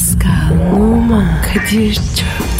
Pascal, Oman, Kadir çok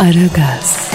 Aragaz,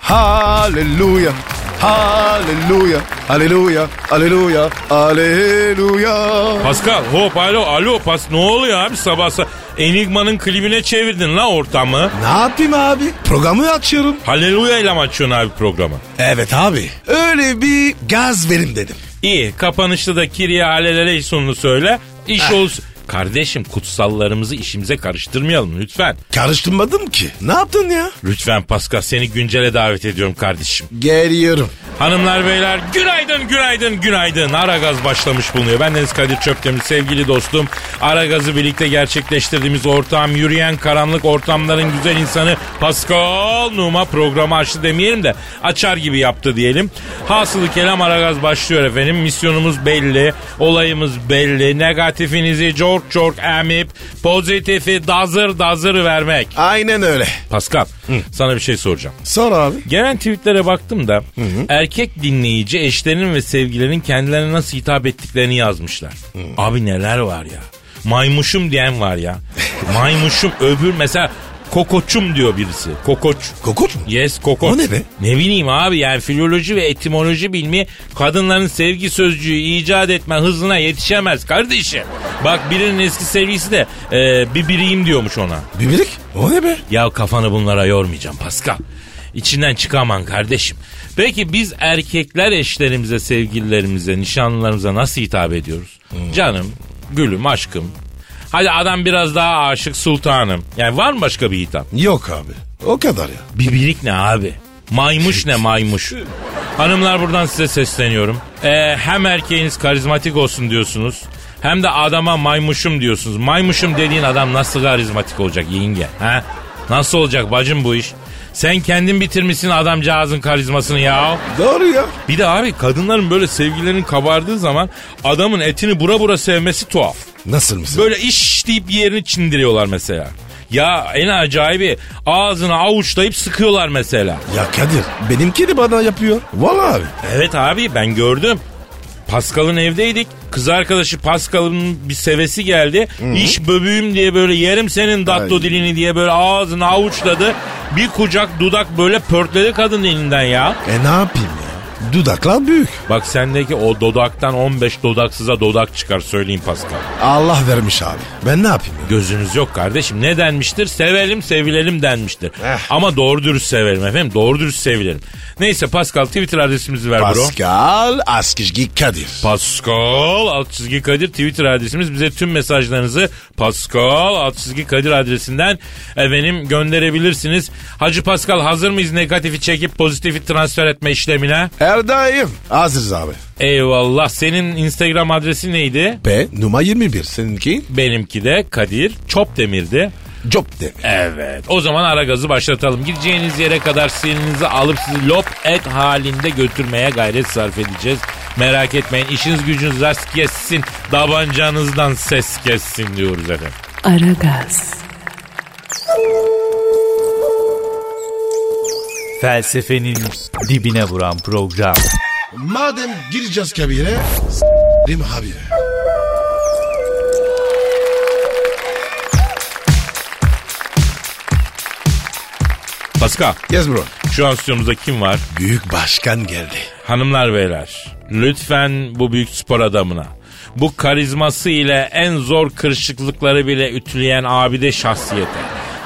Hallelujah. Hallelujah. Hallelujah. Hallelujah. Hallelujah. Pascal hop alo alo pas ne oluyor abi sabah sabah Enigma'nın klibine çevirdin la ortamı. Ne yapayım abi? Programı açıyorum. Halleluya ile mi açıyorsun abi programı? Evet abi. Öyle bir gaz verim dedim. İyi kapanışta da Kirya Halelele sonunu söyle. İş olsun. Kardeşim kutsallarımızı işimize karıştırmayalım lütfen. Karıştırmadım ki. Ne yaptın ya? Lütfen Pascal seni güncele davet ediyorum kardeşim. Geliyorum. Hanımlar beyler günaydın günaydın günaydın. Aragaz başlamış bulunuyor. Ben Deniz Kadir Çöptemir sevgili dostum. Aragaz'ı birlikte gerçekleştirdiğimiz ortam yürüyen karanlık ortamların güzel insanı Pascal Numa programı açtı demeyelim de açar gibi yaptı diyelim. Hasılı kelam Aragaz başlıyor efendim. Misyonumuz belli. Olayımız belli. Negatifinizi çok çok emip pozitifi dazır dazır vermek. Aynen öyle. Pascal sana bir şey soracağım. Sor abi. Gelen tweetlere baktım da erkek dinleyici eşlerinin ve sevgilerinin kendilerine nasıl hitap ettiklerini yazmışlar. Abi neler var ya. Maymuşum diyen var ya. Maymuşum öbür mesela kokoçum diyor birisi. Kokoç. Kokoç mu? Yes kokoç. O ne be? Ne bileyim abi yani filoloji ve etimoloji bilimi kadınların sevgi sözcüğü icat etme hızına yetişemez kardeşim. Bak birinin eski sevgilisi de e, bir biriyim diyormuş ona. Bibirik? O ne be? Ya kafanı bunlara yormayacağım Pascal. İçinden çıkaman kardeşim. Peki biz erkekler eşlerimize, sevgililerimize, nişanlılarımıza nasıl hitap ediyoruz? Canım, gülüm, aşkım. Hadi adam biraz daha aşık sultanım. Yani var mı başka bir hitap? Yok abi. O kadar ya. Bibirik ne abi? Maymuş ne maymuş? Hanımlar buradan size sesleniyorum. Ee, hem erkeğiniz karizmatik olsun diyorsunuz. Hem de adama maymuşum diyorsunuz. Maymuşum dediğin adam nasıl karizmatik olacak yenge? Ha? Nasıl olacak bacım bu iş? Sen kendin bitirmişsin adamcağızın karizmasını ya. Doğru ya. Bir de abi kadınların böyle sevgilerinin kabardığı zaman adamın etini bura bura sevmesi tuhaf. Nasıl mısın? Böyle iş deyip yerini çindiriyorlar mesela. Ya en acayibi ağzını avuçlayıp sıkıyorlar mesela. Ya Kadir benimki de bana yapıyor. Vallahi abi. Evet abi ben gördüm. Pascal'ın evdeydik. Kız arkadaşı Pascal'ın bir sevesi geldi. İş böbüğüm diye böyle yerim senin datto Ay. dilini diye böyle ağzını avuçladı. Bir kucak dudak böyle pörtledi kadın elinden ya. E ne yapayım ya? Dudaklar büyük. Bak sendeki o dodaktan 15 dodaksıza dodak çıkar söyleyeyim Pascal. Allah vermiş abi. Ben ne yapayım ya? Gözünüz yok kardeşim. Ne denmiştir? Sevelim sevilelim denmiştir. Eh. Ama doğru dürüst severim efendim. Doğru dürüst sevilelim. Neyse Pascal Twitter adresimizi ver bro. Pascal Askizgi Kadir. Pascal alt çizgi Kadir Twitter adresimiz. Bize tüm mesajlarınızı Pascal alt çizgi Kadir adresinden efendim gönderebilirsiniz. Hacı Pascal hazır mıyız negatifi çekip pozitifi transfer etme işlemine? Her daim. Hazırız abi. Eyvallah. Senin Instagram adresi neydi? P numara 21 seninki. Benimki de Kadir Çopdemir'di. Job demir. Evet. O zaman ara gazı başlatalım. Gideceğiniz yere kadar sininizi alıp sizi lop et halinde götürmeye gayret sarf edeceğiz. Merak etmeyin. işiniz gücünüz rast kessin. Davancanızdan ses kessin diyoruz efendim. Aragaz, Felsefenin dibine vuran program. Madem gireceğiz kabire. S**rim abi. Pascal, Yes bro. şu an stüdyomuzda kim var? Büyük başkan geldi. Hanımlar beyler, lütfen bu büyük spor adamına, bu karizması ile en zor kırışıklıkları bile ütüleyen abide şahsiyete,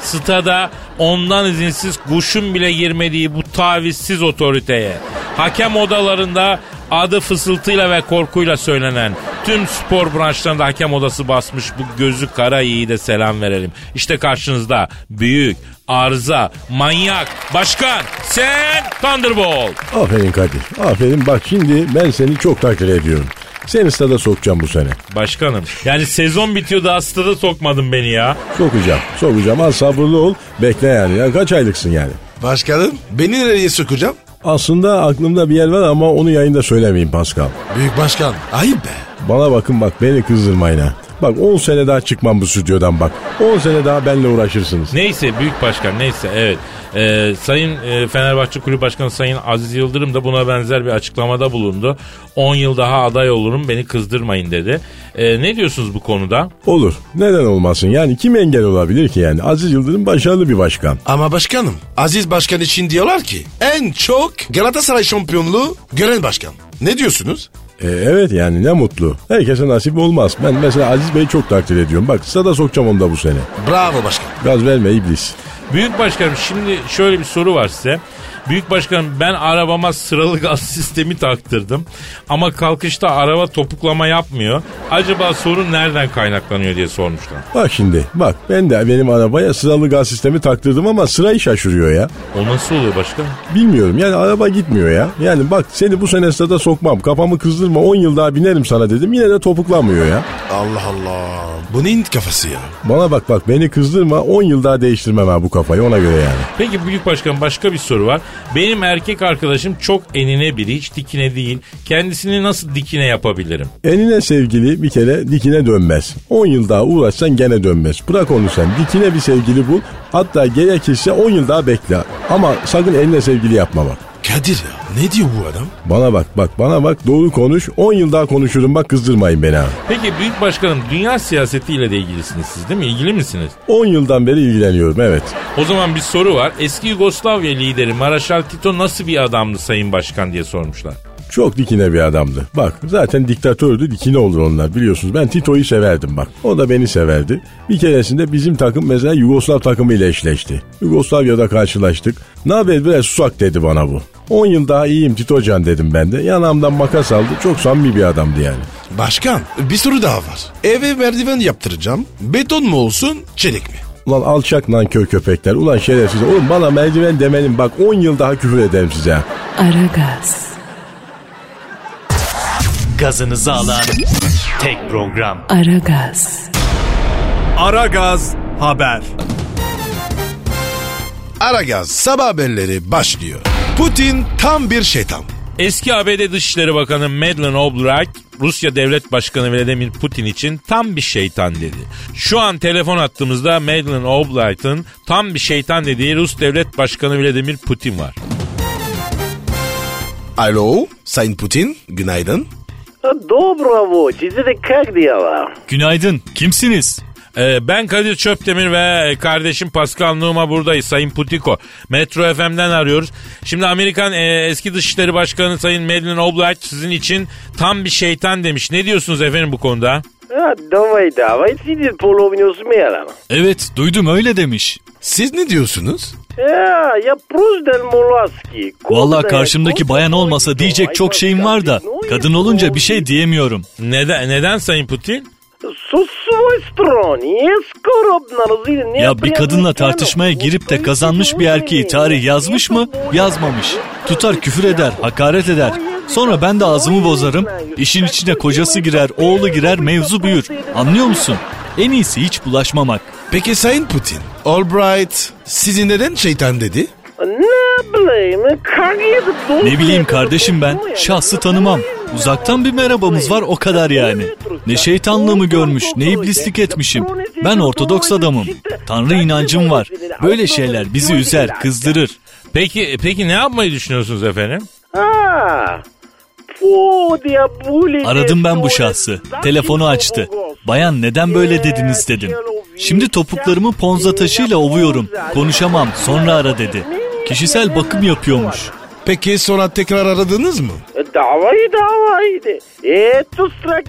stada ondan izinsiz kuşun bile girmediği bu tavizsiz otoriteye, hakem odalarında adı fısıltıyla ve korkuyla söylenen tüm spor branşlarında hakem odası basmış bu gözü kara yiğide selam verelim. İşte karşınızda büyük, arıza, manyak, başkan, sen Thunderbolt. Aferin Kadir. Aferin bak şimdi ben seni çok takdir ediyorum. Seni stada sokacağım bu sene. Başkanım yani sezon bitiyor da hastada sokmadın beni ya. Sokacağım. Sokacağım. Az sabırlı ol. Bekle yani. Ya kaç aylıksın yani? Başkanım beni nereye sokacağım? Aslında aklımda bir yer var ama onu yayında söylemeyeyim Pascal. Büyük başkan. Ayıp be. Bana bakın bak beni kızdırmayın ha. Bak 10 sene daha çıkmam bu stüdyodan bak. 10 sene daha benimle uğraşırsınız. Neyse büyük başkan neyse evet. Ee, Sayın e, Fenerbahçe Kulüp Başkanı Sayın Aziz Yıldırım da buna benzer bir açıklamada bulundu. 10 yıl daha aday olurum beni kızdırmayın dedi. Ee, ne diyorsunuz bu konuda? Olur. Neden olmasın? Yani kim engel olabilir ki yani? Aziz Yıldırım başarılı bir başkan. Ama başkanım Aziz Başkan için diyorlar ki en çok Galatasaray şampiyonluğu gören başkan. Ne diyorsunuz? E, evet yani ne mutlu. Herkese nasip olmaz. Ben mesela Aziz Bey'i çok takdir ediyorum. Bak stada sokacağım onu da bu sene. Bravo başkan. Gaz verme iblis. Büyük başkanım şimdi şöyle bir soru var size. Büyük başkanım ben arabama sıralı gaz sistemi taktırdım. Ama kalkışta araba topuklama yapmıyor. Acaba sorun nereden kaynaklanıyor diye sormuşlar. Bak şimdi bak ben de benim arabaya sıralı gaz sistemi taktırdım ama sırayı şaşırıyor ya. O nasıl oluyor başkanım? Bilmiyorum yani araba gitmiyor ya. Yani bak seni bu sene stada sokmam kafamı kızdırma 10 yıl daha binerim sana dedim yine de topuklanmıyor ya. Allah Allah. Bu neyin kafası ya? Bana bak bak beni kızdırma 10 yıl daha değiştirmem ha bu kafayı ona göre yani. Peki büyük başkan başka bir soru var. Benim erkek arkadaşım çok enine biri hiç dikine değil. Kendisini nasıl dikine yapabilirim? Enine sevgili bir kere dikine dönmez. 10 yıl daha uğraşsan gene dönmez. Bırak onu sen dikine bir sevgili bul. Hatta gerekirse 10 yıl daha bekle. Ama sakın eline sevgili yapma bak. Kadir ya ne diyor bu adam? Bana bak bak bana bak doğru konuş 10 yıl daha konuşurum bak kızdırmayın beni ha. Peki büyük başkanım dünya siyasetiyle de ilgilisiniz siz değil mi? İlgili misiniz? 10 yıldan beri ilgileniyorum evet. O zaman bir soru var. Eski Yugoslavya lideri Maraşal Tito nasıl bir adamdı sayın başkan diye sormuşlar. Çok dikine bir adamdı. Bak zaten diktatördü dikine olur onlar biliyorsunuz. Ben Tito'yu severdim bak. O da beni severdi. Bir keresinde bizim takım mesela Yugoslav takımıyla eşleşti. Yugoslavya'da karşılaştık. Ne haber biraz susak dedi bana bu. 10 yıl daha iyiyim Titocan dedim ben de. Yanağımdan makas aldı. Çok samimi bir adamdı yani. Başkan bir soru daha var. Eve merdiven yaptıracağım. Beton mu olsun çelik mi? Ulan alçak nankör köpekler. Ulan şerefsiz. Oğlum bana merdiven demenin bak 10 yıl daha küfür ederim size. ha. Aragaz, Gazınızı alan tek program. Aragaz, Aragaz Haber. Aragaz sabah haberleri başlıyor. Putin tam bir şeytan. Eski ABD Dışişleri Bakanı Madeleine Albright, Rusya Devlet Başkanı Vladimir Putin için tam bir şeytan dedi. Şu an telefon attığımızda Madeleine Albright'ın tam bir şeytan dediği Rus Devlet Başkanı Vladimir Putin var. Alo Sayın Putin günaydın. Доброго, тебе как дела? Günaydın. Kimsiniz? Ee, ben Kadir Çöptemir ve kardeşim Pascal Numa buradayız Sayın Putiko. Metro FM'den arıyoruz. Şimdi Amerikan e, eski Dışişleri Başkanı Sayın Madeleine Albright sizin için tam bir şeytan demiş. Ne diyorsunuz efendim bu konuda? Ha, davayı davayı siz polominosu mu yalan? Evet duydum öyle demiş. Siz ne diyorsunuz? Ya, ya Prusdel Molaski. Valla karşımdaki bayan olmasa diyecek çok şeyim var da kadın olunca bir şey diyemiyorum. Neden, neden Sayın Putin? Su strani, Ya bir kadınla tartışmaya girip de kazanmış bir erkeği tarih yazmış mı? Yazmamış. Tutar küfür eder, hakaret eder. Sonra ben de ağzımı bozarım. İşin içine kocası girer, oğlu girer, mevzu büyür. Anlıyor musun? En iyisi hiç bulaşmamak. Peki Sayın Putin, Albright sizi neden şeytan dedi? Ne bileyim Ne bileyim kardeşim ben şahsı tanımam. Uzaktan bir merhabamız var o kadar yani. Ne şeytanlığı mı görmüş ne iblislik etmişim. Ben ortodoks adamım. Tanrı inancım var. Böyle şeyler bizi üzer kızdırır. Peki peki ne yapmayı düşünüyorsunuz efendim? Aradım ben bu şahsı. Telefonu açtı. Bayan neden böyle dediniz dedim. Şimdi topuklarımı ponza taşıyla ovuyorum. Konuşamam sonra ara dedi. Kişisel bakım yapıyormuş. Peki sonra tekrar aradınız mı? Davayı davaydı. E,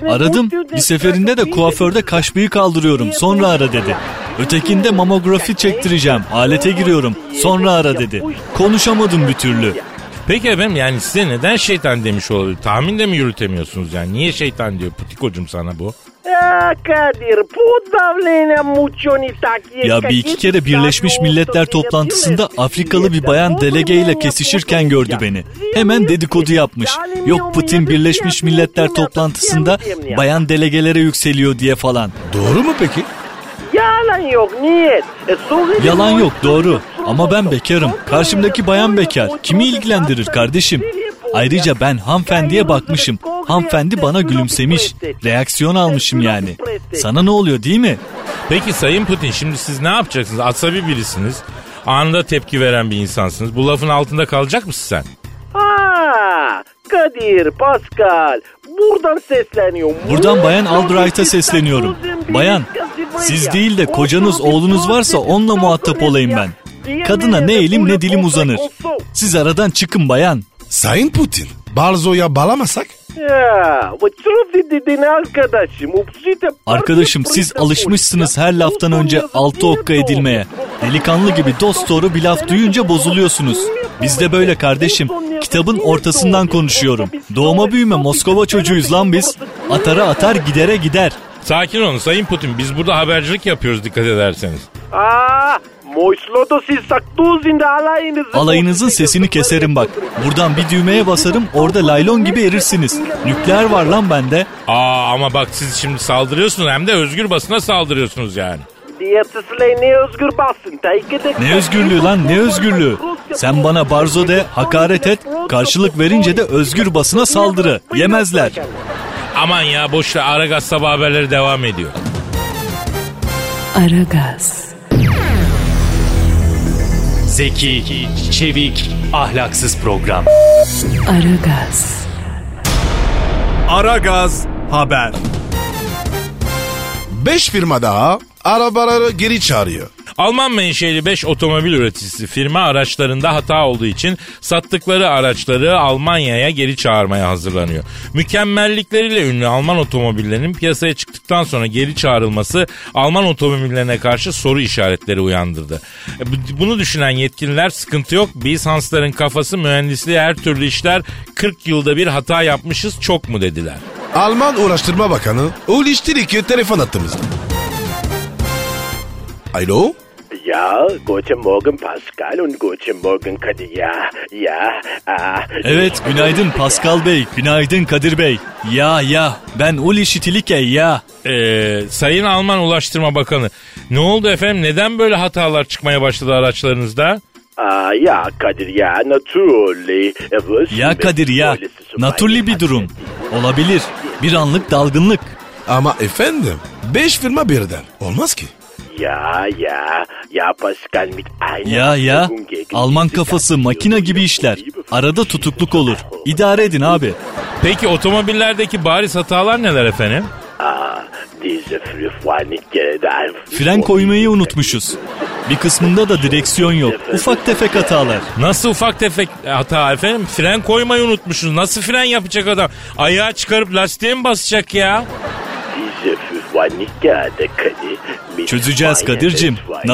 Aradım. Bir seferinde de kuaförde kaş kaldırıyorum. Sonra ara dedi. Ötekinde mamografi çektireceğim. Alete giriyorum. Sonra ara dedi. Konuşamadım bir türlü. Peki efendim yani size neden şeytan demiş olabilir? Tahmin de mi yürütemiyorsunuz yani? Niye şeytan diyor Putikocum sana bu? Kadir bu davlene Ya bir iki kere Birleşmiş Milletler toplantısında Afrikalı bir bayan delegeyle kesişirken gördü beni. Hemen dedikodu yapmış. Yok Putin Birleşmiş Milletler toplantısında bayan delegelere yükseliyor diye falan. Doğru mu peki? Yalan yok niyet. Yalan yok doğru. Ama ben bekarım. Karşımdaki bayan bekar. Kimi ilgilendirir kardeşim? Ayrıca ben hanımefendiye bakmışım. Hanımefendi bana gülümsemiş. Reaksiyon almışım yani. Sana ne oluyor değil mi? Peki Sayın Putin şimdi siz ne yapacaksınız? Asabi birisiniz. Anında tepki veren bir insansınız. Bu lafın altında kalacak mısın sen? Ha, Kadir, Pascal. Buradan sesleniyorum. Buradan Bayan Albright'a sesleniyorum. Bayan, siz değil de kocanız, oğlunuz varsa onunla muhatap olayım ben. Kadına ne elim ne dilim uzanır. Siz aradan çıkın bayan. Sayın Putin, Barzo'ya bağlamasak? Ya, bu çok dedin arkadaşım. Arkadaşım siz alışmışsınız her laftan önce altı okka edilmeye. Delikanlı gibi dost doğru bir laf duyunca bozuluyorsunuz. Biz de böyle kardeşim. Kitabın ortasından konuşuyorum. Doğma büyüme Moskova çocuğuyuz lan biz. Atara atar gidere gider. Sakin olun Sayın Putin. Biz burada habercilik yapıyoruz dikkat ederseniz. Aa, Alayınızın sesini keserim bak. Buradan bir düğmeye basarım orada laylon gibi erirsiniz. Nükleer var lan bende. Aa ama bak siz şimdi saldırıyorsunuz hem de özgür basına saldırıyorsunuz yani. Ne özgür basın. Ne özgürlüğü lan ne özgürlüğü. Sen bana barzo de hakaret et karşılık verince de özgür basına saldırı. Yemezler. Aman ya boş ver Aragaz sabah haberleri devam ediyor. Aragaz, Zeki, çevik, ahlaksız program. Aragaz, Aragaz Haber. 5 firma daha arabaları geri çağırıyor. Alman menşeli 5 otomobil üreticisi firma araçlarında hata olduğu için sattıkları araçları Almanya'ya geri çağırmaya hazırlanıyor. Mükemmellikleriyle ünlü Alman otomobillerinin piyasaya çıktıktan sonra geri çağrılması Alman otomobillerine karşı soru işaretleri uyandırdı. E, bu- Bunu düşünen yetkililer sıkıntı yok. Biz Hansların kafası mühendisliği her türlü işler 40 yılda bir hata yapmışız çok mu dediler. Alman Uğraştırma Bakanı Uli Stirik'e telefon attığımızda. Alo? Ya, guten Morgen Pascal und guten Morgen Kadir. Ya, ya. Aa, Evet günaydın Pascal Bey, günaydın Kadir Bey. Ya ya ben Uli Şitilike ya. Ee, Sayın Alman Ulaştırma Bakanı ne oldu efendim neden böyle hatalar çıkmaya başladı araçlarınızda? Aa, ya Kadir ya, naturally. Ya Kadir ya, naturli bir durum. Olabilir, bir anlık dalgınlık. Ama efendim 5 firma birden. Olmaz ki. Ya, ya, ya Pascal mit einer Ya ya, Alman kafası makina gibi işler. Arada tutukluk olur. İdare edin abi. Peki otomobillerdeki bariz hatalar neler efendim? Fren koymayı unutmuşuz. Bir kısmında da direksiyon yok. Ufak tefek hatalar. Nasıl ufak tefek hata efendim? Fren koymayı unutmuşuz. Nasıl fren yapacak adam? Ayağı çıkarıp lastiğe mi basacak ya? Çözeceğiz Kadir'cim. Schweine,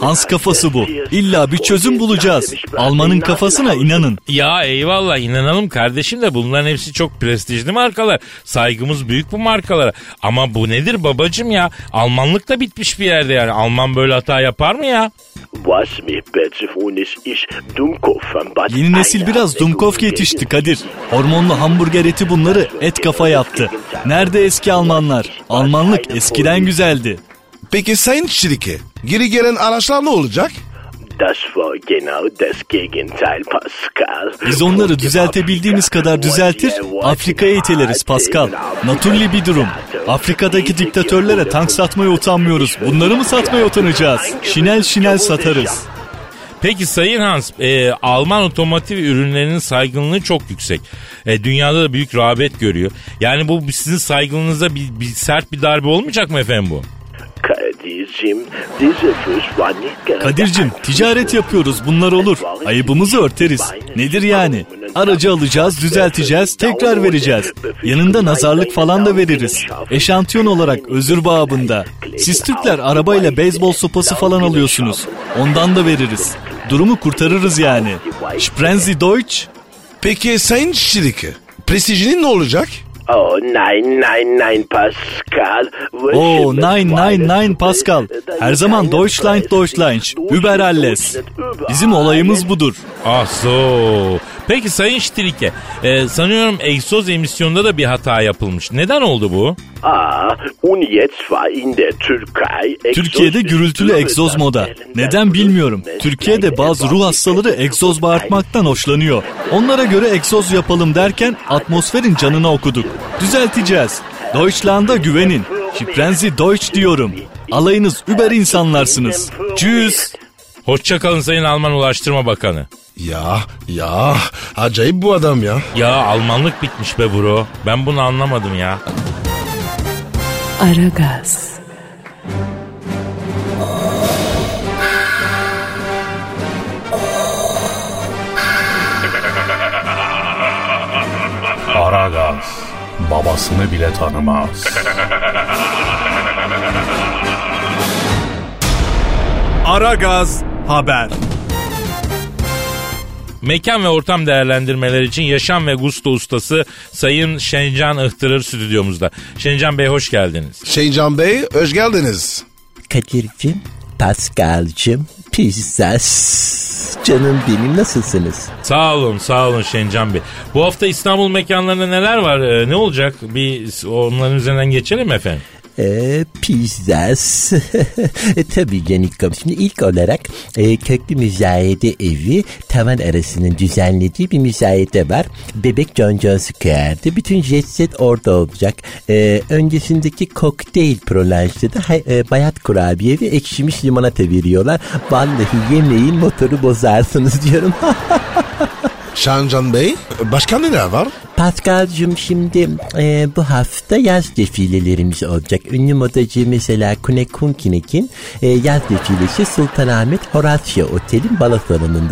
Hans kafası bu. İlla bir çözüm bulacağız. Almanın kafasına inanın. Ya eyvallah inanalım kardeşim de bunların hepsi çok prestijli markalar. Saygımız büyük bu markalara. Ama bu nedir babacım ya? Almanlık da bitmiş bir yerde yani. Alman böyle hata yapar mı ya? Yeni nesil biraz Dumkov yetişti Kadir. Hormonlu hamburger eti bunları et kafa yaptı. Nerede eski Almanlar? Almanlık eskiden güzeldi. Peki Sayın Stirik'e geri gelen araçlar ne olacak? Das war genau das Gegenteil, Pascal. Biz onları düzeltebildiğimiz kadar düzeltir, Afrika'ya iteleriz Pascal. Naturli bir durum. Afrika'daki diktatörlere tank satmaya utanmıyoruz. Bunları mı satmaya utanacağız? Şinel şinel satarız. Peki Sayın Hans, e, Alman otomotiv ürünlerinin saygınlığı çok yüksek. E, dünyada da büyük rağbet görüyor. Yani bu sizin saygınlığınıza bir, bir sert bir darbe olmayacak mı efendim bu? Kadir'cim, ticaret yapıyoruz bunlar olur. Ayıbımızı örteriz. Nedir yani? Aracı alacağız, düzelteceğiz, tekrar vereceğiz. Yanında nazarlık falan da veririz. Eşantiyon olarak özür babında. Siz Türkler arabayla beyzbol sopası falan alıyorsunuz. Ondan da veririz. Durumu kurtarırız yani. Sprenzi Deutsch? Peki Sayın Stirik'e prestijinin ne olacak? Oh nein nein nein Pascal. Oo nein nein nein Pascal. Her zaman Deutschland Deutschland. Über alles. Bizim olayımız budur. Ah so. Peki Sayın Ştilike, e, sanıyorum egzoz emisyonunda da bir hata yapılmış. Neden oldu bu? Ah, und jetzt war in der Türkei Türkiye'de gürültülü egzoz moda. Neden bilmiyorum. Türkiye'de bazı ruh hastaları egzoz bağırtmaktan hoşlanıyor. Onlara göre egzoz yapalım derken atmosferin canına okuduk. Düzelteceğiz. Deutschland'a güvenin. Şifrenzi Deutsch diyorum. Alayınız über insanlarsınız. Tschüss. Hoşçakalın Sayın Alman Ulaştırma Bakanı. Ya ya acayip bu adam ya. Ya Almanlık bitmiş be bro. Ben bunu anlamadım ya. Aragaz, Aragaz babasını bile tanımaz. Aragaz haber. Mekan ve ortam değerlendirmeleri için yaşam ve gusto ustası Sayın Şencan Ihtırır stüdyomuzda. Şencan Bey hoş geldiniz. Şeycan Bey hoş geldiniz. Kadir'cim, Pascal'cım, pizzas. Canım benim nasılsınız? Sağ olun sağ olun Şencan Bey. Bu hafta İstanbul mekanlarında neler var? Ee, ne olacak? Bir onların üzerinden geçelim efendim? Ee, pizzas. e, tabii Canikom. Şimdi ilk olarak e, köklü müzayede evi tavan arasının düzenlediği bir müzayede var. Bebek John John Square'de. Bütün jet set orada olacak. E, öncesindeki kokteyl prolanjda da e, bayat kurabiye ve ekşimiş limonata veriyorlar. Vallahi yemeğin motoru bozarsınız diyorum. Şancan Bey başka neler var? Pascal'cığım şimdi e, bu hafta yaz defilelerimiz olacak. Ünlü modacı mesela Kune Kunkinek'in e, yaz defilesi Sultanahmet Horatio Otel'in balo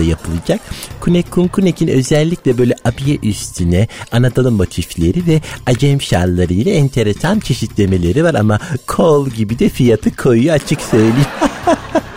yapılacak. Kune Kunkinek'in özellikle böyle abiye üstüne Anadolu motifleri ve acem şalları ile enteresan çeşitlemeleri var ama kol gibi de fiyatı koyuyor açık söyleyeyim.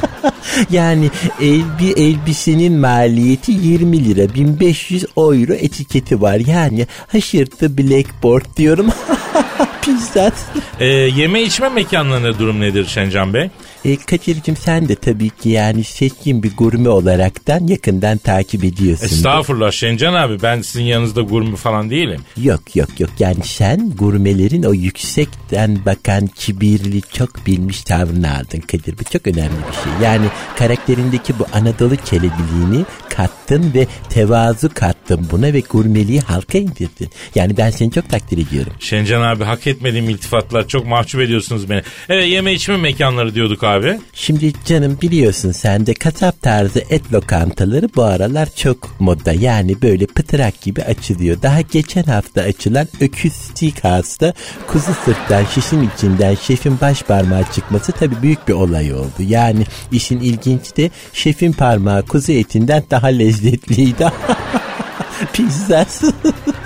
Yani el, bir elbisenin maliyeti 20 lira 1500 euro etiketi var. Yani haşırtı blackboard diyorum. Pizzat. Ee, yeme içme mekanlarında durum nedir Şencan Bey? E, Kadir'cim sen de tabii ki yani seçkin bir gurme olaraktan yakından takip ediyorsun. Estağfurullah Şencan abi ben sizin yanınızda gurme falan değilim. Yok yok yok yani sen gurmelerin o yüksekten bakan kibirli çok bilmiş tavrını aldın Kadir. Bu çok önemli bir şey. Yani karakterindeki bu Anadolu kelebiliğini kattın ve tevazu kattın buna ve gurmeliği halka indirdin. Yani ben seni çok takdir ediyorum. Şencan abi hak etmediğim iltifatlar çok mahcup ediyorsunuz beni. Evet yeme içme mekanları diyorduk abi. Şimdi canım biliyorsun sen de kasap tarzı et lokantaları bu aralar çok moda. Yani böyle pıtırak gibi açılıyor. Daha geçen hafta açılan Öküz Steakhouse'da kuzu sırttan şişin içinden şefin baş parmağı çıkması tabii büyük bir olay oldu. Yani işin ilginç de şefin parmağı kuzu etinden daha lezzetliydi. Pizzası.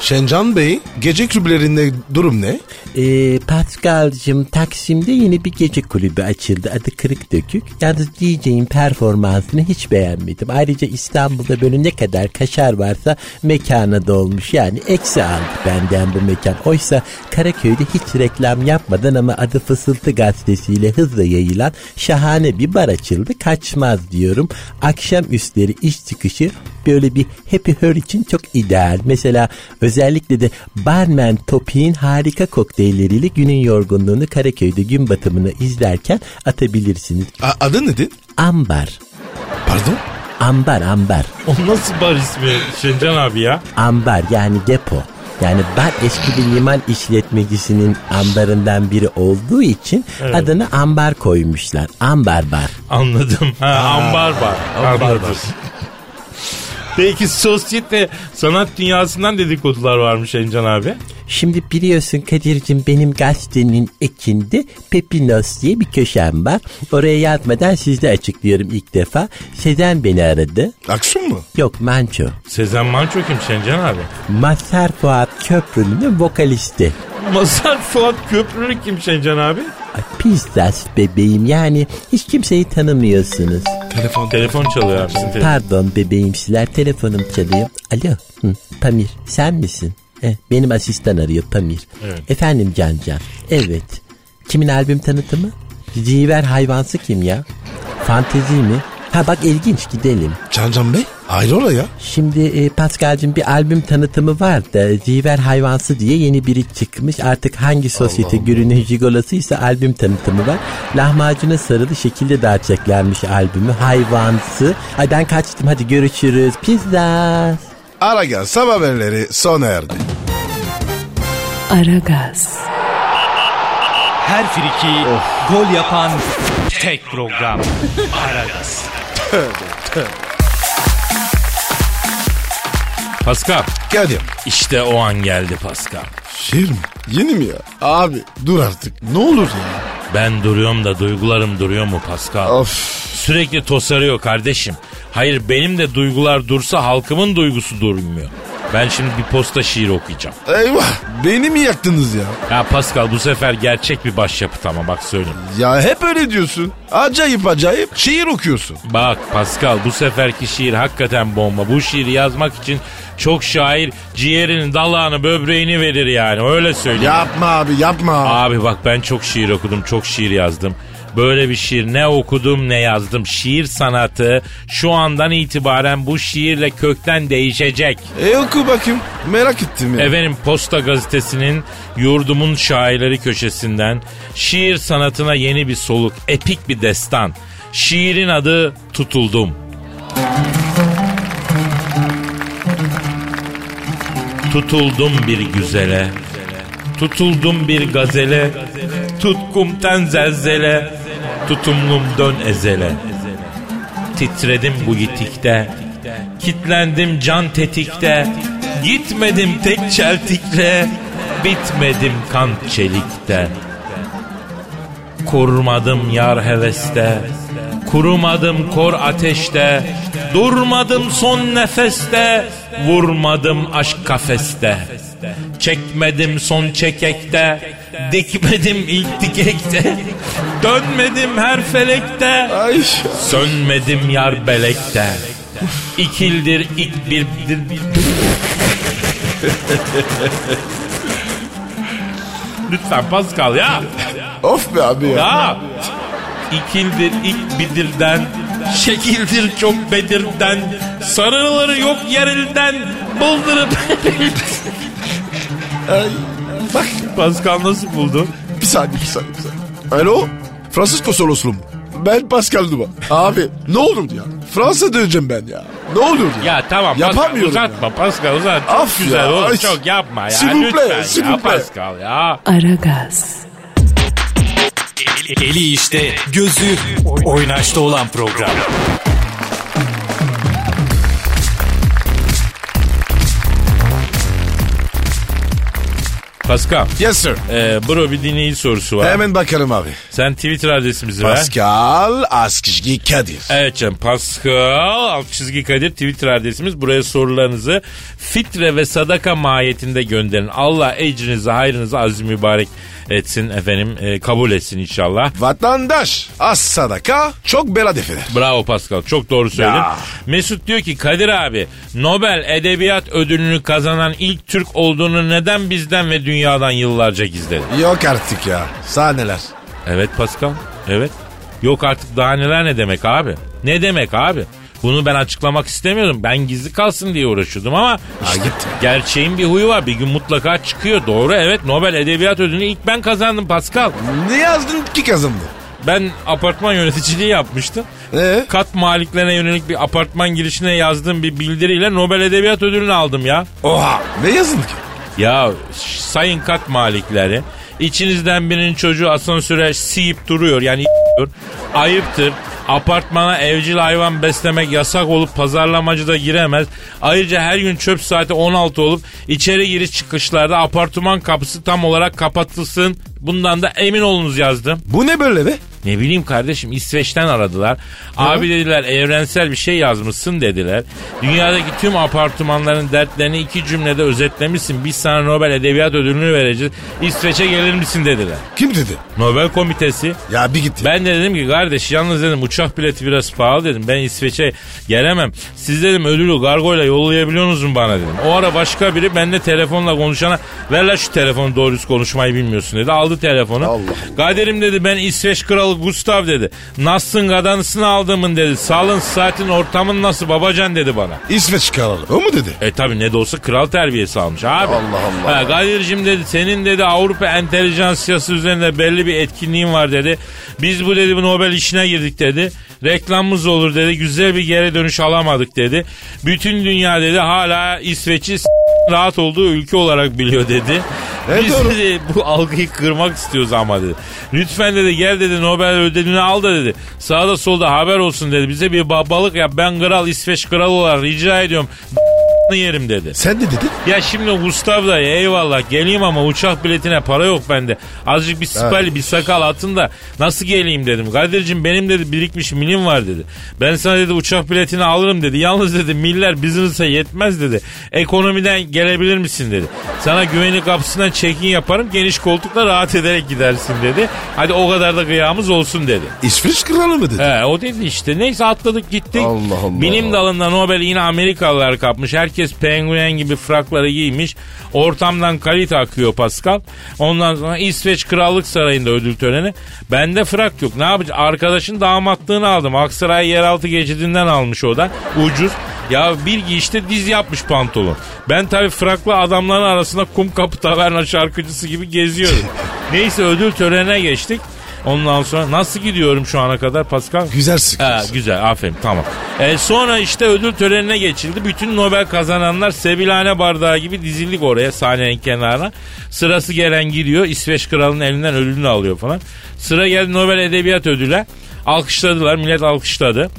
Şencan Bey gece kulüplerinde durum ne? Ee, Pascal'cığım Taksim'de yeni bir gece kulübü açıldı. Adı Kırık Dökük. Yalnız DJ'in performansını hiç beğenmedim. Ayrıca İstanbul'da böyle ne kadar kaşar varsa mekana dolmuş. Yani eksi aldı benden bu mekan. Oysa Karaköy'de hiç reklam yapmadan ama adı Fısıltı gazetesiyle hızla yayılan şahane bir bar açıldı. Kaçmaz diyorum. Akşam üstleri iş çıkışı böyle bir happy hour için çok ideal. Mesela özellikle de barman Topi'nin harika kokteylleriyle günün yorgunluğunu Karaköy'de gün batımını izlerken atabilirsiniz. A- adı nedir? Ambar. Pardon? Ambar ambar. O nasıl bar ismi Şencan abi ya? Ambar yani depo. Yani bar eski bir liman işletmecisinin ambarından biri olduğu için Evet. adını ambar koymuşlar. Ambar bar. Anladım. Ha, ambar var. ambar Anladım. Peki sosyete sanat dünyasından dedikodular varmış Şencan abi. Şimdi biliyorsun Kadir'cim benim gazetenin ekinde Pepinos diye bir köşem var. Oraya yazmadan sizde açıklıyorum ilk defa. Sezen beni aradı. Aksun mu? Yok Manço. Sezen Manço kim Şencan abi? Mazhar Fuat Köprülü'nün vokalisti. Mazhar Fuat Köprülü kim Şencan abi? Ay, Pizzas bebeğim yani hiç kimseyi tanımıyorsunuz. Telefon. Telefon çalıyor abi sizin telefon. Pardon bebeğimsiler telefonum çalıyor. Alo hı, Pamir sen misin? Eh, benim asistan arıyor Pamir. Evet. Efendim Cancan. Evet. Kimin albüm tanıtımı? Ziver hayvansı kim ya? Fantezi mi? Ha bak ilginç gidelim. Cancan Bey hayrola ya? Şimdi e, Pascal'cığım bir albüm tanıtımı var da Ziver Hayvansı diye yeni biri çıkmış. Artık hangi sosyete gününün jigolasıysa albüm tanıtımı var. Lahmacuna sarılı şekilde dağıtacaklarmış albümü. Hayvansı. Ay ben kaçtım hadi görüşürüz. Pizza. Aragaz sabah haberleri sona erdi. Aragaz, Her friki gol yapan tek program. Aragaz. Pascal Kadir. işte o an geldi Pascal. Şiir mi? Yeni mi ya? Abi dur artık. Ne olur ya? Ben duruyorum da duygularım duruyor mu Pascal? Of. Sürekli tosarıyor kardeşim. Hayır benim de duygular dursa halkımın duygusu durmuyor. Ben şimdi bir posta şiir okuyacağım. Eyvah. Beni mi yaktınız ya? Ya Pascal bu sefer gerçek bir başyapıt ama bak söyleyeyim. Ya hep öyle diyorsun. Acayip acayip şiir okuyorsun. Bak Pascal bu seferki şiir hakikaten bomba. Bu şiiri yazmak için çok şair ciğerinin dalağını böbreğini verir yani öyle söyleyeyim. Yapma abi yapma. Abi bak ben çok şiir okudum, çok şiir yazdım. Böyle bir şiir ne okudum ne yazdım. Şiir sanatı şu andan itibaren bu şiirle kökten değişecek. E oku bakayım. Merak ettim ya. Efendim Posta Gazetesi'nin yurdumun şairleri köşesinden şiir sanatına yeni bir soluk, epik bir destan. Şiirin adı Tutuldum. Tutuldum bir güzele, tutuldum bir gazele, tutkumten zelzele, tutumlum dön ezele. Titredim bu yitikte, kitlendim can tetikte, gitmedim tek çeltikle, bitmedim kan çelikte. Kurmadım yar heveste, kurumadım kor ateşte, durmadım son nefeste, vurmadım aşk kafeste. Çekmedim son çekekte, dikmedim ilk dikekte, dönmedim her felekte, sönmedim yar belekte. İkildir ilk bir... Lütfen Pascal ya. Of be abi ya. Ya. İkildir ilk bidirden, şekildir çok bedirden, sarıları yok yerilden, buldurup... Ay. Bak Pascal nasıl buldu? bir saniye bir saniye. Bir saniye. Alo. Fransız konsolosluğum. Ben Pascal Duman. Abi ne olur ya. Fransa döneceğim ben ya. Ne olur ya. Ya tamam Pascal Yapamıyorum uzatma Pascal uzat. Çok Af güzel ya, oğlum ay. çok yapma ya. S'il vous plaît, Lütfen s'il ya vous plaît. Pascal ya. Aragaz, Eli işte, gözü oynaşta olan program. Pascal. Yes sir. Ee, bro bir dinleyici sorusu var. Hemen bakarım abi. Sen Twitter adresimizi ver. Pascal Askışgi Kadir. Evet canım Pascal alt çizgi Kadir Twitter adresimiz. Buraya sorularınızı fitre ve sadaka mahiyetinde gönderin. Allah ecrinizi hayrınızı aziz mübarek etsin efendim e, kabul etsin inşallah. Vatandaş az sadaka çok bela defeder. Bravo Pascal çok doğru söyledin. Ya. Mesut diyor ki Kadir abi Nobel Edebiyat Ödülünü kazanan ilk Türk olduğunu neden bizden ve dünyadan yıllarca gizledi? Yok artık ya. Sahneler. Evet Pascal evet. Yok artık daha neler ne demek abi? Ne demek abi? Bunu ben açıklamak istemiyordum. Ben gizli kalsın diye uğraşıyordum ama işte git. gerçeğin bir huyu var. Bir gün mutlaka çıkıyor. Doğru evet Nobel Edebiyat Ödülünü ilk ben kazandım Pascal. Ne yazdın ki kazandı? Ben apartman yöneticiliği yapmıştım. Ee? Kat maliklerine yönelik bir apartman girişine yazdığım bir bildiriyle Nobel Edebiyat Ödülünü aldım ya. Oha. Ne yazdın ki? Ya sayın kat malikleri içinizden birinin çocuğu asansöre siyip duruyor yani ayıptır. Apartmana evcil hayvan beslemek yasak olup pazarlamacı da giremez. Ayrıca her gün çöp saati 16 olup içeri giriş çıkışlarda apartman kapısı tam olarak kapatılsın. Bundan da emin olunuz yazdım. Bu ne böyle be? Ne bileyim kardeşim İsveç'ten aradılar. Abi dediler evrensel bir şey yazmışsın dediler. Dünyadaki tüm apartmanların dertlerini iki cümlede özetlemişsin. Biz sana Nobel Edebiyat Ödülünü vereceğiz. İsveç'e gelir misin dediler. Kim dedi? Nobel Komitesi. Ya bir gitti. Ben de dedim ki kardeş yalnız dedim uçak bileti biraz pahalı dedim. Ben İsveç'e gelemem. Siz dedim ödülü gargoyla yollayabiliyorsunuz mu bana dedim. O ara başka biri benimle telefonla konuşana ver la şu telefonu doğru düz konuşmayı bilmiyorsun dedi. Aldı telefonu. Allah. Kadir'im dedi ben İsveç kralı Gustav dedi. Nasılsın gadanısını aldımın dedi. Sağlın saatin ortamın nasıl babacan dedi bana. İsveç kralı. O mu dedi? E tabi ne de olsa kral terbiyesi almış abi. Allah Allah. Ha, Kadir'cim dedi senin dedi Avrupa entelijansiyası üzerinde belli bir etkinliğin var dedi. Biz bu dedi bu Nobel işine girdik dedi. Reklamımız olur dedi. Güzel bir geri dönüş alamadık dedi. Bütün dünya dedi hala İsveç'i rahat olduğu ülke olarak biliyor dedi. Evet, Biz doğru. dedi bu algıyı kırmak istiyoruz ama dedi. Lütfen dedi gel dedi Nobel ödülünü al da dedi. Sağda solda haber olsun dedi. Bize bir babalık yap. Ben kral İsveç kralı olarak rica ediyorum. Yerim dedi. Sen ne dedin? Ya şimdi Gustav da eyvallah geleyim ama uçak biletine para yok bende. Azıcık bir sipali bir sakal atın da nasıl geleyim dedim. Kadir'cim benim dedi birikmiş milim var dedi. Ben sana dedi uçak biletini alırım dedi. Yalnız dedi miller business'a yetmez dedi. Ekonomiden gelebilir misin dedi. Sana güvenlik kapısından check-in yaparım geniş koltukla rahat ederek gidersin dedi. Hadi o kadar da kıyamız olsun dedi. İsveç kralı mı dedi? He o dedi işte. Neyse atladık gittik. Allah Allah. Bilim dalında Nobel yine Amerikalılar kapmış. Herkes penguen gibi frakları giymiş. Ortamdan kalite akıyor Pascal. Ondan sonra İsveç Krallık Sarayı'nda ödül töreni. Bende frak yok. Ne yapacağım? Arkadaşın damatlığını aldım. Aksaray yeraltı geçidinden almış o da. Ucuz. Ya bir giyişte diz yapmış pantolon. Ben tabii fraklı adamların arasında kum kapı taverna şarkıcısı gibi geziyorum. Neyse ödül törenine geçtik. Ondan sonra nasıl gidiyorum şu ana kadar Pascal? Güzel Ha, sıkıyorsun. güzel aferin tamam. E, sonra işte ödül törenine geçildi. Bütün Nobel kazananlar sebilhane bardağı gibi dizildik oraya sahnenin kenarına. Sırası gelen gidiyor İsveç kralının elinden ödülünü alıyor falan. Sıra geldi Nobel Edebiyat Ödül'e. Alkışladılar millet alkışladı.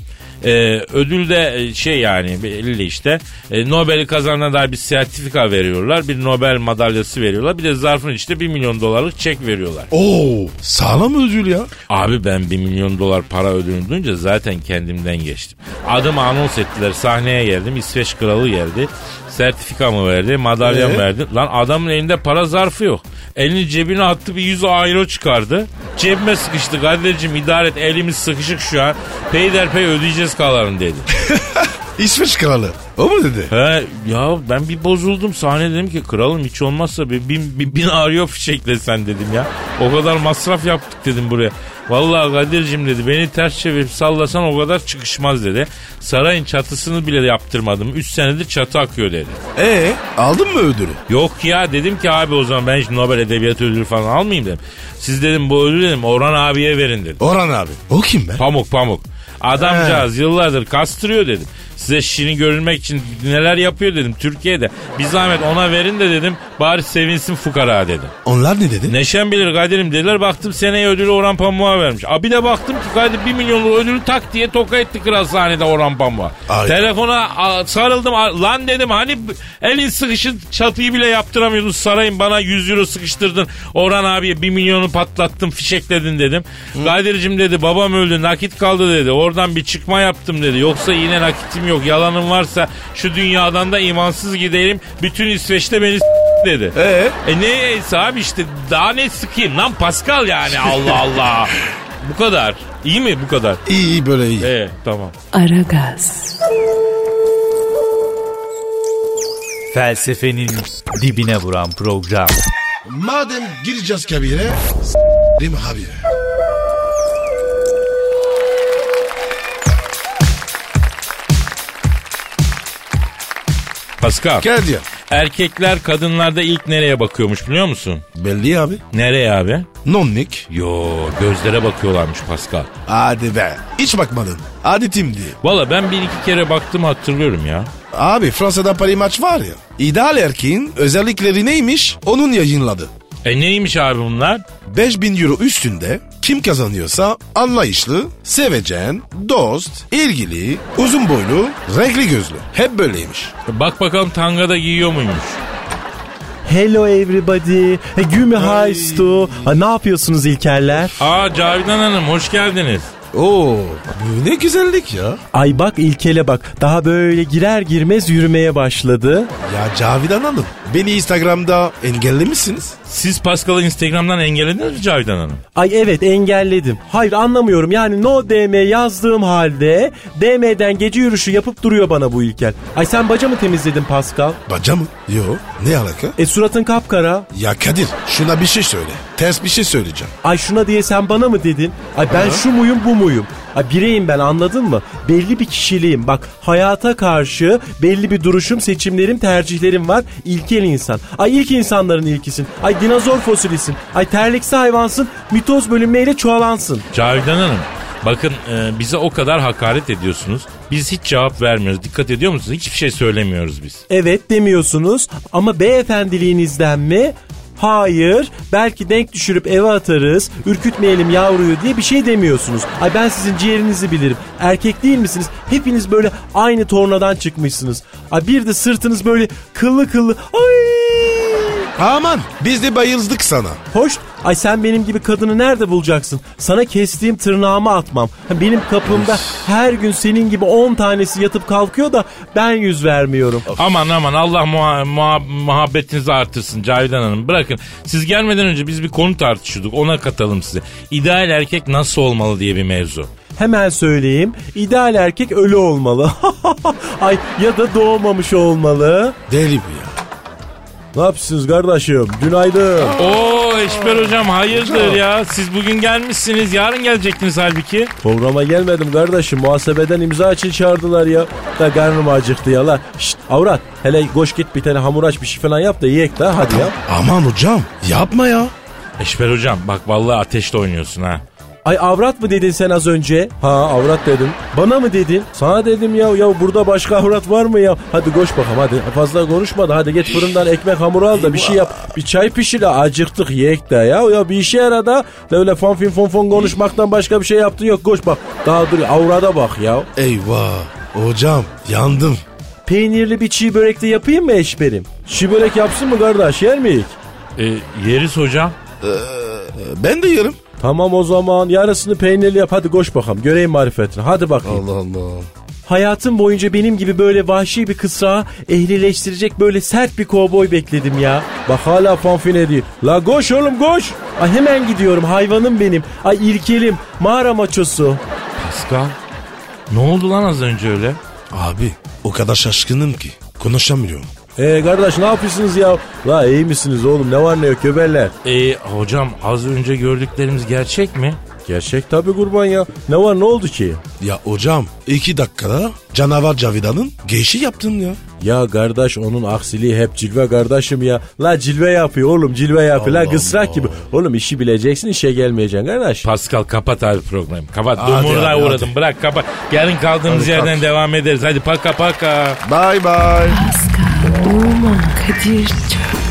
Ee, ödül de e, şey yani belli işte e, Nobel'i kazanana dair bir sertifika veriyorlar. Bir Nobel madalyası veriyorlar. Bir de zarfın içinde bir milyon dolarlık çek veriyorlar. Oo, sağlam ödül ya. Abi ben bir milyon dolar para ödülünü duyunca zaten kendimden geçtim. Adımı anons ettiler sahneye geldim İsveç kralı geldi. Sertifikamı verdi madalyamı Ee? verdi. Lan adamın elinde para zarfı yok. Elini cebine attı bir 100 euro çıkardı. Cebime sıkıştı kardeşim idare et elimiz sıkışık şu an. Peyderpey ödeyeceğiz kalanını dedi. İsveç kralı. O mu dedi? He ya ben bir bozuldum sahne dedim ki kralım hiç olmazsa bir bin, bin, bin arıyor fişeklesen dedim ya. O kadar masraf yaptık dedim buraya. Vallahi Kadir'cim dedi beni ters çevirip sallasan o kadar çıkışmaz dedi. Sarayın çatısını bile yaptırmadım. 3 senedir çatı akıyor dedi. Ee, aldın mı ödülü? Yok ya dedim ki abi o zaman ben şimdi Nobel Edebiyat Ödülü falan almayayım dedim. Siz dedim bu ödülü dedim Orhan abiye verin dedim. Orhan abi. O kim be? Pamuk pamuk. Adamcağız yıllardır kastırıyor dedim. Size şirin görünmek için neler yapıyor dedim Türkiye'de. Bir zahmet ona verin de dedim bari sevinsin fukara dedim. Onlar ne dedi? Neşem bilir Kadir'im dediler baktım seneye ödülü Orhan Pamuk'a vermiş. Abi de baktım ki Kadir bir milyonluk ödülü tak diye toka etti kral sahnede Orhan Pamuk'a. Telefona sarıldım lan dedim hani elin sıkışın çatıyı bile yaptıramıyordun sarayın bana 100 euro sıkıştırdın. Orhan abiye bir milyonu patlattın fişekledin dedim. Kadir'cim dedi babam öldü nakit kaldı dedi oradan bir çıkma yaptım dedi. Yoksa yine nakitim yok yalanım varsa şu dünyadan da imansız gidelim bütün İsveç'te beni dedi. Ee? E neyse abi işte daha ne sıkayım lan Pascal yani Allah Allah. bu kadar. İyi mi bu kadar? İyi iyi böyle iyi. Evet tamam. Aragaz, Felsefenin dibine vuran program. Madem gireceğiz kabire, s**rim abi. Pascal. Diyor. Erkekler kadınlarda ilk nereye bakıyormuş biliyor musun? Belli abi. Nereye abi? Nonnik. Yo gözlere bakıyorlarmış Pascal. Hadi be. Hiç bakmadın. Adetimdi. Valla ben bir iki kere baktım hatırlıyorum ya. Abi Fransa'da Paris maç var ya. İdeal erkeğin özellikleri neymiş? Onun yayınladı. E neymiş abi bunlar? 5000 euro üstünde kim kazanıyorsa anlayışlı, sevecen, dost, ilgili, uzun boylu, renkli gözlü. Hep böyleymiş. Bak bakalım tanga da giyiyor muymuş? Hello everybody. Hey, Güme Haystu. Ha, ne yapıyorsunuz İlkerler? Aa Cavidan Hanım hoş geldiniz. Oo, bu ne güzellik ya. Ay bak İlkel'e bak. Daha böyle girer girmez yürümeye başladı. Ya Cavidan Hanım beni Instagram'da engellemişsiniz. Siz Pascal'ı Instagram'dan engellediniz mi Cavidan Hanım? Ay evet engelledim. Hayır anlamıyorum yani no DM yazdığım halde DM'den gece yürüyüşü yapıp duruyor bana bu İlker. Ay sen baca mı temizledin Pascal? Baca mı? Yo ne alaka? E suratın kapkara. Ya Kadir şuna bir şey söyle. Ters bir şey söyleyeceğim. Ay şuna diye sen bana mı dedin? Ay ben şu muyum bu muyum? Ay bireyim ben anladın mı? Belli bir kişiliğim. Bak hayata karşı belli bir duruşum, seçimlerim, tercihlerim var. İlkel insan. Ay ilk insanların ilkisin. Ay dinozor fosilisin. Ay terliksi hayvansın. Mitoz bölünmeyle çoğalansın. Cavidan Hanım bakın e, bize o kadar hakaret ediyorsunuz. Biz hiç cevap vermiyoruz. Dikkat ediyor musunuz? Hiçbir şey söylemiyoruz biz. Evet demiyorsunuz ama beyefendiliğinizden mi? Hayır, belki denk düşürüp eve atarız, ürkütmeyelim yavruyu diye bir şey demiyorsunuz. Ay ben sizin ciğerinizi bilirim. Erkek değil misiniz? Hepiniz böyle aynı tornadan çıkmışsınız. Ay bir de sırtınız böyle kıllı kıllı. Ay! Aman biz de bayıldık sana. Hoş. Ay sen benim gibi kadını nerede bulacaksın? Sana kestiğim tırnağımı atmam. Benim kapımda her gün senin gibi 10 tanesi yatıp kalkıyor da ben yüz vermiyorum. Aman aman Allah muha- muha- muhabbetinizi artırsın Cavidan Hanım. Bırakın siz gelmeden önce biz bir konu tartışıyorduk ona katalım size. İdeal erkek nasıl olmalı diye bir mevzu. Hemen söyleyeyim. İdeal erkek ölü olmalı. Ay ya da doğmamış olmalı. Deli bu ya. Ne yapıyorsunuz kardeşim? Günaydın. Oo Eşber hocam hayırdır ya? Siz bugün gelmişsiniz yarın gelecektiniz halbuki. Programa gelmedim kardeşim. Muhasebeden imza için çağırdılar ya. Da karnım acıktı ya la. Şşt avrat. Hele koş git bir tane hamur aç bir şey falan yap da yiyek la hadi ya. Aman hocam yapma ya. Eşber hocam bak vallahi ateşle oynuyorsun ha. Ay avrat mı dedin sen az önce? Ha avrat dedim. Bana mı dedin? Sana dedim ya. Ya burada başka avrat var mı ya? Hadi koş bakalım hadi. Fazla konuşma da hadi git fırından ekmek hamuru al da bir şey yap. Bir çay pişir de acıktık yiyek de ya. Ya bir işe yara da. Öyle fon fin fon fon konuşmaktan başka bir şey yaptın yok. Koş bak. Daha dur avrada bak ya. Eyvah. Hocam yandım. Peynirli bir çiğ börek de yapayım mı eşberim? Çiğ börek yapsın mı kardeş yer miyik? E, yeriz hocam. Ben de yerim. Tamam o zaman yarısını peynirli yap hadi koş bakalım göreyim marifetini hadi bakayım. Allah Allah. Hayatım boyunca benim gibi böyle vahşi bir kısrağı ehlileştirecek böyle sert bir kovboy bekledim ya. Bak hala fanfin ediyor. La koş oğlum koş. Ay hemen gidiyorum hayvanım benim. Ay ilkelim mağara maçosu. Pascal ne oldu lan az önce öyle? Abi o kadar şaşkınım ki konuşamıyorum. Ee kardeş ne yapıyorsunuz ya? La iyi misiniz oğlum ne var ne yok göbeller. E, hocam az önce gördüklerimiz gerçek mi? Gerçek tabi kurban ya. Ne var ne oldu ki? Ya hocam iki dakikada canavar Cavidan'ın geçi yaptın ya. Ya kardeş onun aksiliği hep cilve kardeşim ya. La cilve yapıyor oğlum cilve yapıyor. La Allah kısrak Allah. gibi. Oğlum işi bileceksin işe gelmeyeceksin kardeş. Pascal kapat abi programı. Kapat. Hadi, Dumurluğa hadi, uğradım. hadi. Bırak kapat. Yarın kaldığımız Hadi, yerden kalk. devam ederiz. Hadi paka paka. Bye bye. Pascal, Oman, Kadir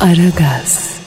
Aragaz.